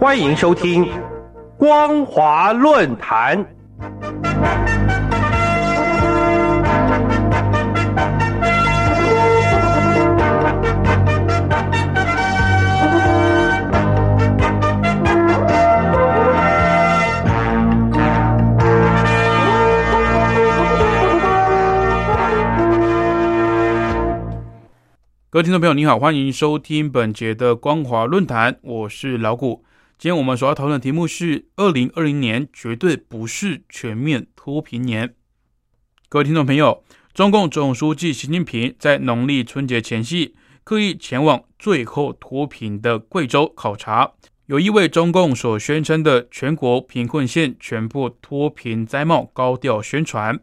欢迎收听《光华论坛》。各位听众朋友，你好，欢迎收听本节的光华论坛，我是老谷。今天我们所要讨论的题目是：二零二零年绝对不是全面脱贫年。各位听众朋友，中共总书记习近平在农历春节前夕刻意前往最后脱贫的贵州考察，有意为中共所宣称的全国贫困县全部脱贫摘帽高调宣传。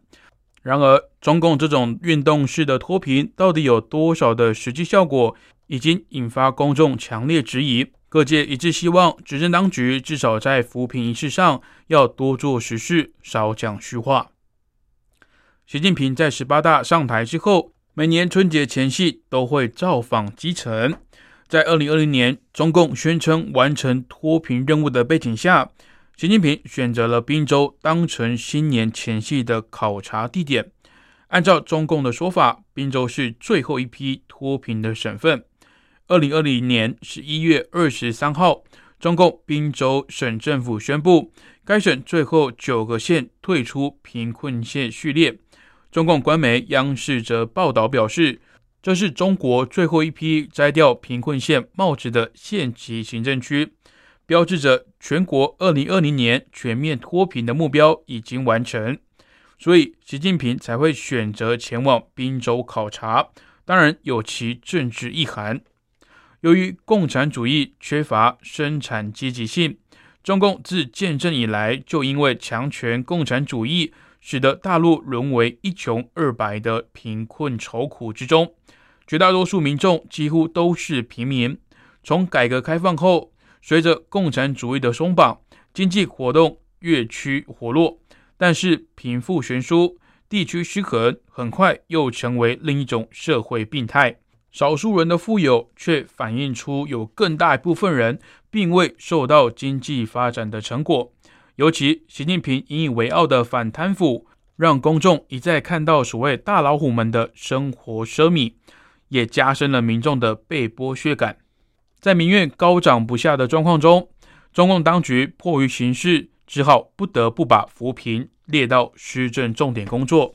然而，中共这种运动式的脱贫到底有多少的实际效果，已经引发公众强烈质疑。各界一致希望执政当局至少在扶贫仪式上要多做实事，少讲虚话。习近平在十八大上台之后，每年春节前夕都会造访基层。在二零二零年，中共宣称完成脱贫任务的背景下。习近平选择了滨州当成新年前夕的考察地点。按照中共的说法，滨州是最后一批脱贫的省份。二零二零年十一月二十三号，中共滨州省政府宣布，该省最后九个县退出贫困县序列。中共官媒央视则报道表示，这是中国最后一批摘掉贫困县帽子的县级行政区。标志着全国二零二零年全面脱贫的目标已经完成，所以习近平才会选择前往滨州考察。当然有其政治意涵。由于共产主义缺乏生产积极性，中共自建政以来就因为强权共产主义，使得大陆沦为一穷二白的贫困愁苦之中。绝大多数民众几乎都是平民。从改革开放后，随着共产主义的松绑，经济活动越趋活络，但是贫富悬殊、地区失衡很快又成为另一种社会病态。少数人的富有，却反映出有更大一部分人并未受到经济发展的成果。尤其习近平引以为傲的反贪腐，让公众一再看到所谓大老虎们的生活奢靡，也加深了民众的被剥削感。在民怨高涨不下的状况中，中共当局迫于形势，只好不得不把扶贫列到施政重点工作。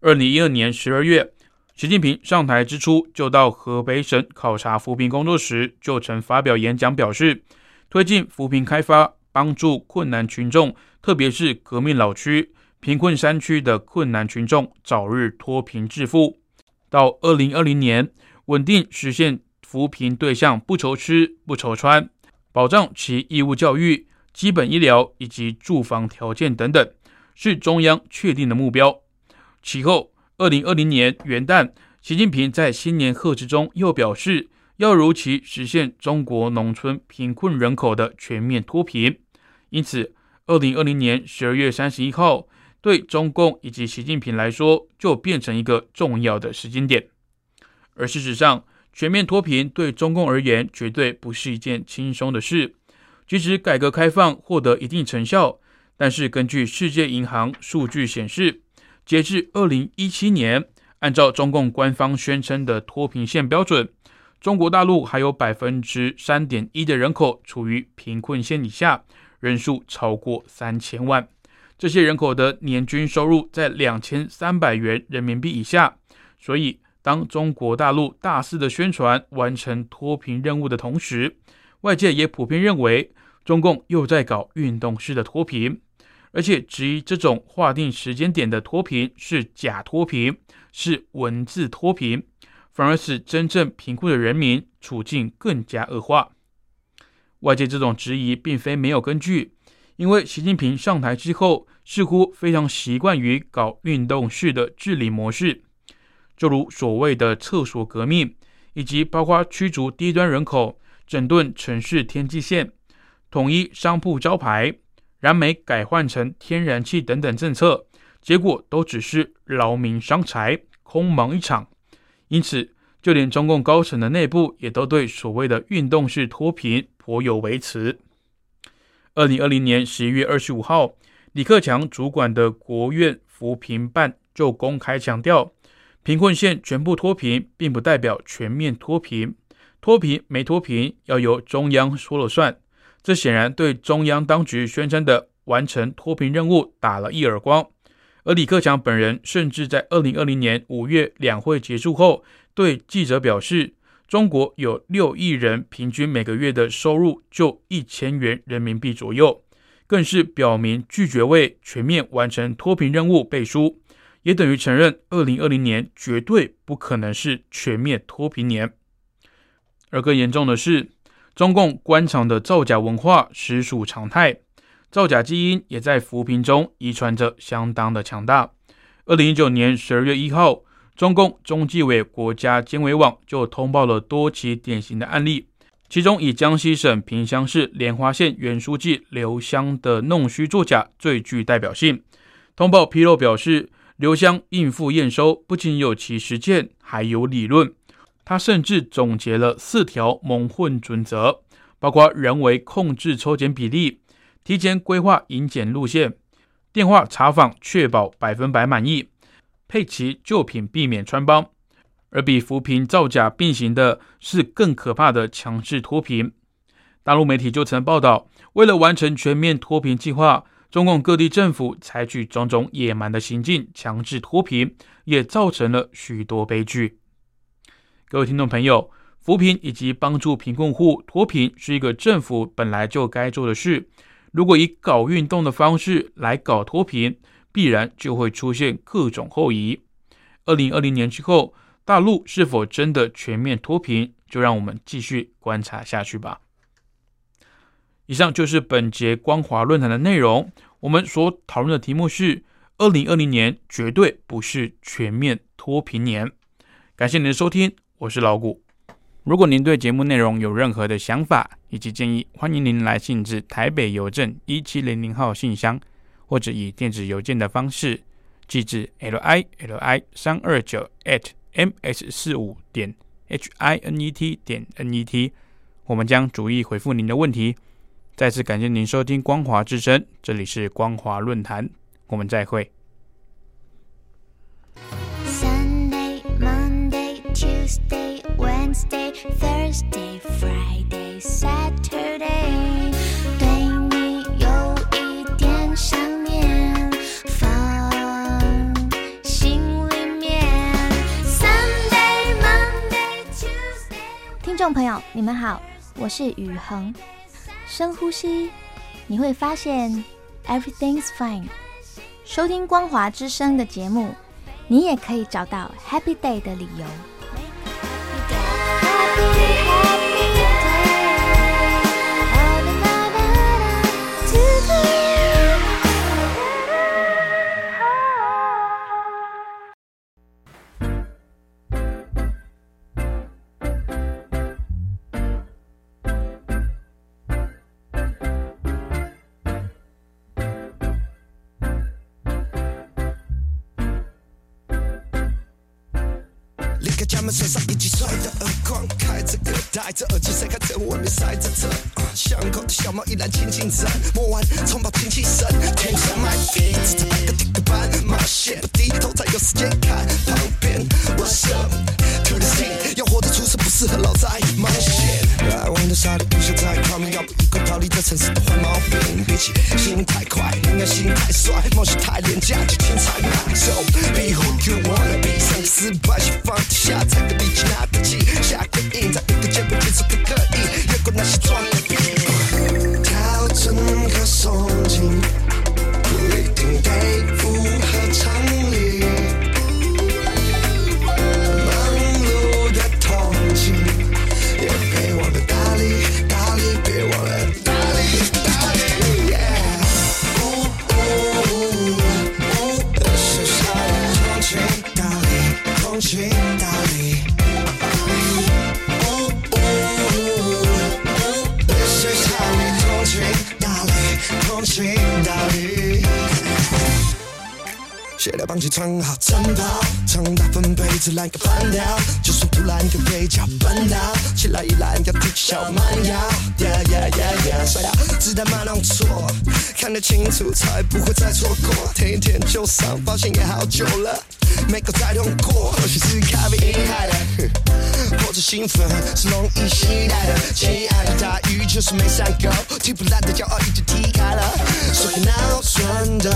二零一二年十二月，习近平上台之初，就到河北省考察扶贫工作时，就曾发表演讲表示，推进扶贫开发，帮助困难群众，特别是革命老区、贫困山区的困难群众早日脱贫致富。到二零二零年，稳定实现。扶贫对象不愁吃不愁穿，保障其义务教育、基本医疗以及住房条件等等，是中央确定的目标。其后，二零二零年元旦，习近平在新年贺词中又表示，要如期实现中国农村贫困人口的全面脱贫。因此，二零二零年十二月三十一号，对中共以及习近平来说，就变成一个重要的时间点。而事实上，全面脱贫对中共而言绝对不是一件轻松的事。即使改革开放获得一定成效，但是根据世界银行数据显示，截至二零一七年，按照中共官方宣称的脱贫线标准，中国大陆还有百分之三点一的人口处于贫困线以下，人数超过三千万。这些人口的年均收入在两千三百元人民币以下，所以。当中国大陆大肆的宣传完成脱贫任务的同时，外界也普遍认为中共又在搞运动式的脱贫，而且质疑这种划定时间点的脱贫是假脱贫，是文字脱贫，反而使真正贫困的人民处境更加恶化。外界这种质疑并非没有根据，因为习近平上台之后似乎非常习惯于搞运动式的治理模式。就如所谓的厕所革命，以及包括驱逐低端人口、整顿城市天际线、统一商铺招牌、燃煤改换成天然气等等政策，结果都只是劳民伤财、空忙一场。因此，就连中共高层的内部也都对所谓的运动式脱贫颇有微词。二零二零年十一月二十五号，李克强主管的国务院扶贫办就公开强调，贫困县全部脱贫，并不代表全面脱贫，脱贫没脱贫要由中央说了算。这显然对中央当局宣称的完成脱贫任务打了一耳光。而李克强本人甚至在二零二零年五月两会结束后，对记者表示。中国有六亿人，平均每个月的收入就一千元人民币左右，更是表明拒绝为全面完成脱贫任务背书，也等于承认二零二零年绝对不可能是全面脱贫年。而更严重的是，中共官场的造假文化实属常态，造假基因也在扶贫中遗传着相当的强大。二零一九年十二月一号。中共中纪委国家监委网就通报了多起典型的案例，其中以江西省萍乡市莲花县原书记刘湘的弄虚作假最具代表性。通报披露表示，刘湘应付验收不仅有其实践，还有理论。他甚至总结了四条蒙混准则，包括人为控制抽检比例、提前规划引检路线、电话查访确保百分百满意。配齐旧品，避免穿帮；而比扶贫造假并行的是更可怕的强制脱贫。大陆媒体就曾报道，为了完成全面脱贫计划，中共各地政府采取种种野蛮的行径，强制脱贫，也造成了许多悲剧。各位听众朋友，扶贫以及帮助贫困户脱贫是一个政府本来就该做的事。如果以搞运动的方式来搞脱贫，必然就会出现各种后遗。二零二零年之后，大陆是否真的全面脱贫，就让我们继续观察下去吧。以上就是本节光华论坛的内容。我们所讨论的题目是：二零二零年绝对不是全面脱贫年。感谢您的收听，我是老谷。如果您对节目内容有任何的想法以及建议，欢迎您来信至台北邮政一七零零号信箱。或者以电子邮件的方式寄至 l i l i 三二九 at m s 四五点 h i n e t 点 n e t，我们将逐一回复您的问题。再次感谢您收听光华之声，这里是光华论坛，我们再会。Tuesday, Wednesday, Thursday, Friday, Saturday. 听众朋友，你们好，我是宇恒。深呼吸，你会发现 everything's fine。收听光华之声的节目，你也可以找到 happy day 的理由。身上一记帅的耳光，开着歌，戴着耳机，谁看着外面晒着车？巷口的小猫依然轻轻站，摸完冲泡精气神，天上买笔，只差半个点个班，冒险不低头才有时间看旁边。What's up to the scene？要活得出色不适合老在冒险。爱玩的沙粒不想再靠命，要不一块逃离这城市的坏毛病。比起心太快，应该心太帅，冒险太廉价，就精彩买。So be who you wanna be，上个失败先放下，才个力气拿得起，下个印在一个键盘结束的刻意，越过那些装逼。调整和松紧，不一定得符合常理。给他帮球穿好晨袍长大分被自然衣服烦就算突然有飞脚绊倒起来依然要踢球慢摇 yeah yeah yeah yeah 甩掉直到慢弄错看得清楚才不会再错过天一舔就上保险也好久了没空再通过或许是咖啡因 high 了兴奋，是容易期待的。亲爱的，大雨就是没伞够，踢不烂的骄傲已经踢开了。所以闹钟的，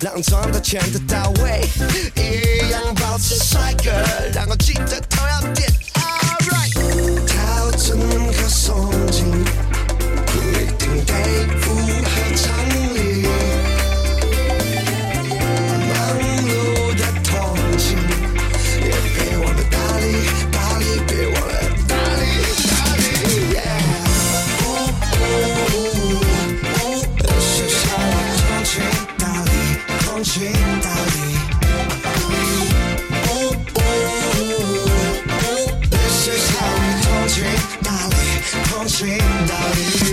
让状的全的到位，一样保持帅哥，然后记得头要点。swing, darling.